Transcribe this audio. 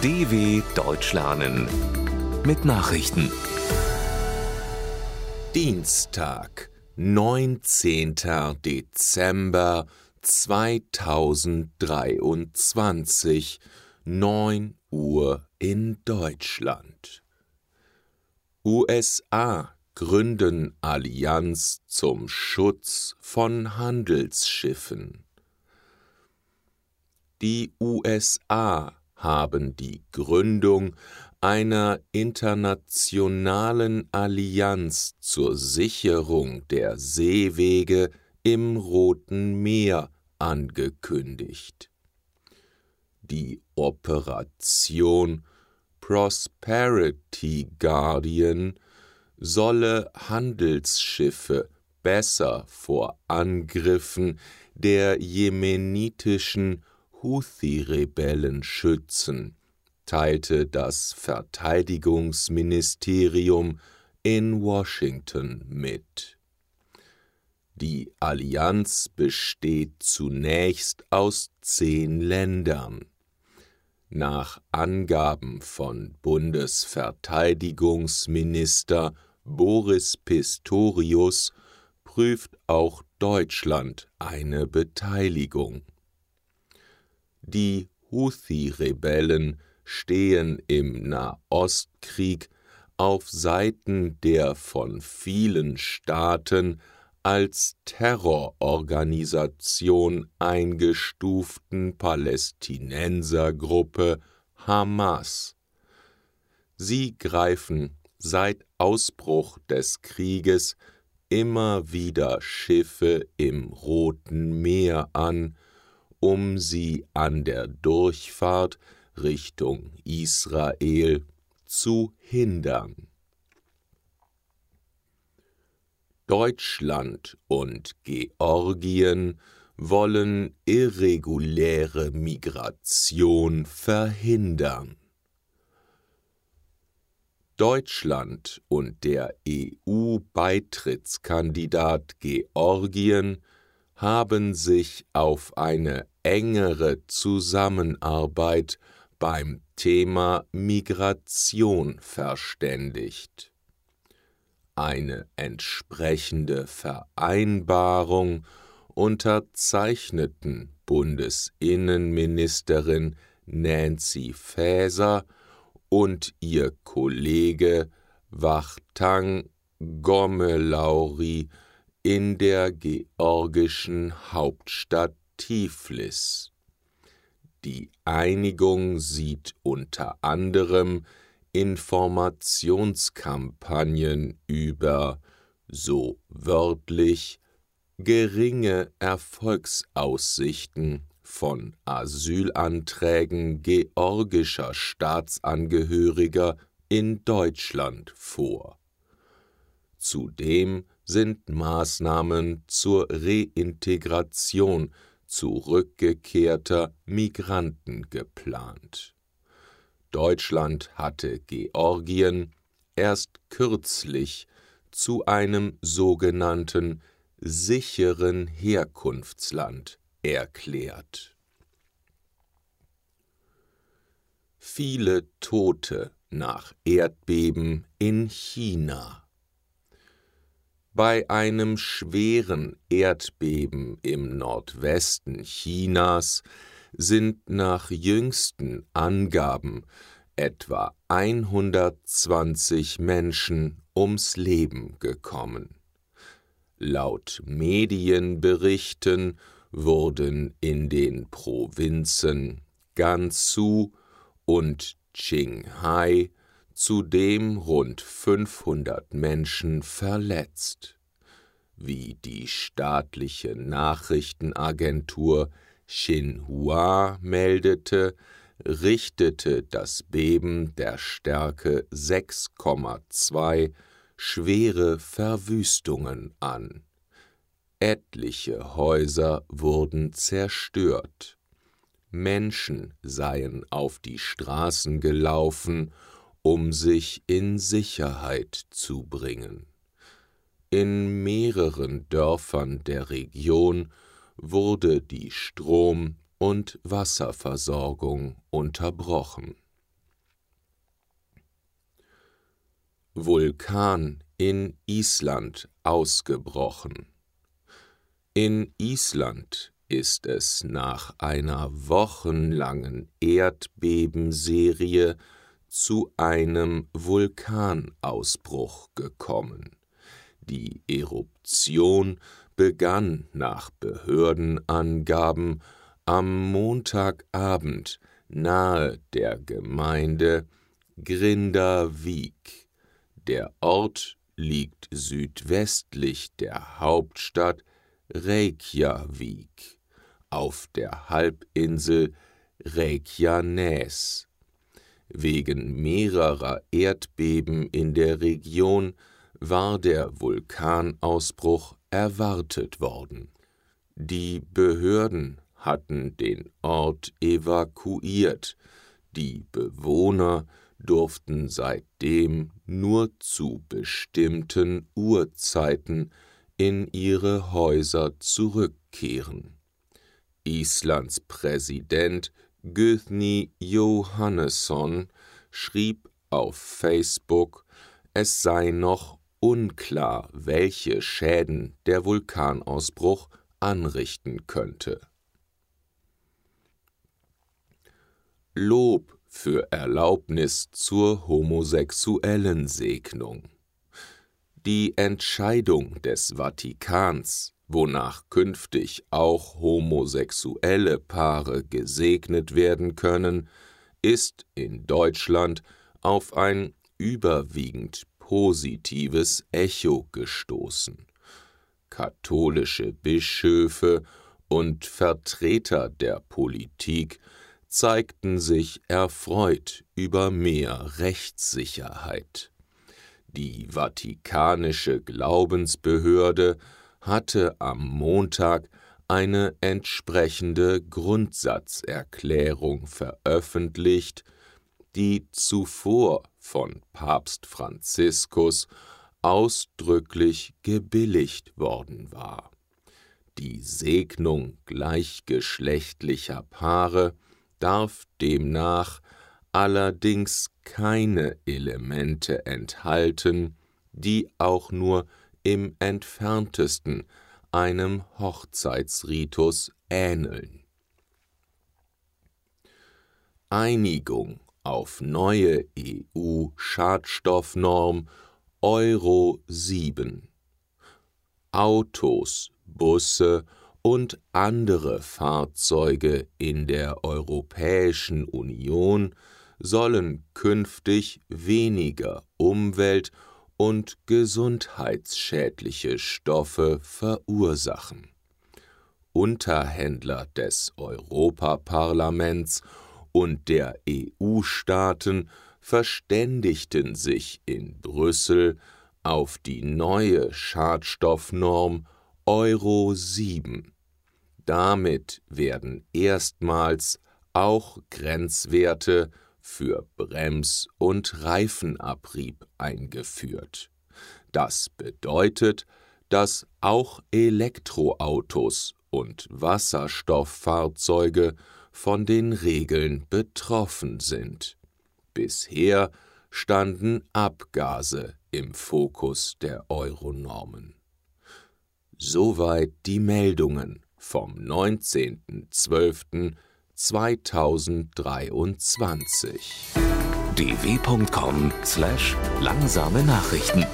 DW Deutsch lernen mit Nachrichten. Dienstag, 19. Dezember 2023, 9 Uhr in Deutschland. USA gründen Allianz zum Schutz von Handelsschiffen. Die USA haben die Gründung einer internationalen Allianz zur Sicherung der Seewege im Roten Meer angekündigt. Die Operation Prosperity Guardian solle Handelsschiffe besser vor Angriffen der jemenitischen Houthi-Rebellen schützen, teilte das Verteidigungsministerium in Washington mit. Die Allianz besteht zunächst aus zehn Ländern. Nach Angaben von Bundesverteidigungsminister Boris Pistorius prüft auch Deutschland eine Beteiligung. Die Houthi-Rebellen stehen im Nahostkrieg auf Seiten der von vielen Staaten als Terrororganisation eingestuften Palästinensergruppe Hamas. Sie greifen seit Ausbruch des Krieges immer wieder Schiffe im Roten Meer an, um sie an der Durchfahrt Richtung Israel zu hindern. Deutschland und Georgien wollen irreguläre Migration verhindern. Deutschland und der EU-Beitrittskandidat Georgien haben sich auf eine engere Zusammenarbeit beim Thema Migration verständigt. Eine entsprechende Vereinbarung unterzeichneten Bundesinnenministerin Nancy Faeser und ihr Kollege Wachtang Gomelauri in der georgischen Hauptstadt Tiflis. Die Einigung sieht unter anderem Informationskampagnen über, so wörtlich, geringe Erfolgsaussichten von Asylanträgen georgischer Staatsangehöriger in Deutschland vor. Zudem sind Maßnahmen zur Reintegration zurückgekehrter Migranten geplant. Deutschland hatte Georgien erst kürzlich zu einem sogenannten sicheren Herkunftsland erklärt. Viele Tote nach Erdbeben in China. Bei einem schweren Erdbeben im Nordwesten Chinas sind nach jüngsten Angaben etwa 120 Menschen ums Leben gekommen. Laut Medienberichten wurden in den Provinzen Gansu und Qinghai zudem rund 500 Menschen verletzt. Wie die staatliche Nachrichtenagentur Xinhua meldete, richtete das Beben der Stärke 6,2 schwere Verwüstungen an. Etliche Häuser wurden zerstört. Menschen seien auf die Straßen gelaufen, um sich in Sicherheit zu bringen. In mehreren Dörfern der Region wurde die Strom- und Wasserversorgung unterbrochen. Vulkan in Island ausgebrochen. In Island ist es nach einer wochenlangen Erdbebenserie zu einem Vulkanausbruch gekommen. Die Eruption begann nach Behördenangaben am Montagabend nahe der Gemeinde Grindavik. Der Ort liegt südwestlich der Hauptstadt Reykjavik auf der Halbinsel Reykjanes. Wegen mehrerer Erdbeben in der Region war der Vulkanausbruch erwartet worden. Die Behörden hatten den Ort evakuiert, die Bewohner durften seitdem nur zu bestimmten Uhrzeiten in ihre Häuser zurückkehren. Islands Präsident Guðni Jóhannesson schrieb auf Facebook, es sei noch unklar, welche Schäden der Vulkanausbruch anrichten könnte. Lob für Erlaubnis zur homosexuellen Segnung. Die Entscheidung des Vatikans, wonach künftig auch homosexuelle Paare gesegnet werden können, ist in Deutschland auf ein überwiegend positives Echo gestoßen. Katholische Bischöfe und Vertreter der Politik zeigten sich erfreut über mehr Rechtssicherheit. Die Vatikanische Glaubensbehörde hatte am Montag eine entsprechende Grundsatzerklärung veröffentlicht, die zuvor von Papst Franziskus ausdrücklich gebilligt worden war. Die Segnung gleichgeschlechtlicher Paare darf demnach allerdings keine Elemente enthalten, die auch nur im entferntesten einem Hochzeitsritus ähneln. Einigung auf neue EU-Schadstoffnorm Euro 7. Autos, Busse und andere Fahrzeuge in der Europäischen Union sollen künftig weniger Umwelt- und gesundheitsschädliche Stoffe verursachen. Unterhändler des Europaparlaments und der EU-Staaten verständigten sich in Brüssel auf die neue Schadstoffnorm Euro 7. Damit werden erstmals auch Grenzwerte für Brems- und Reifenabrieb eingeführt. Das bedeutet, dass auch Elektroautos und Wasserstofffahrzeuge von den Regeln betroffen sind. Bisher standen Abgase im Fokus der Euronormen. Soweit die Meldungen vom 19.12.2023. dw.com/langsame Nachrichten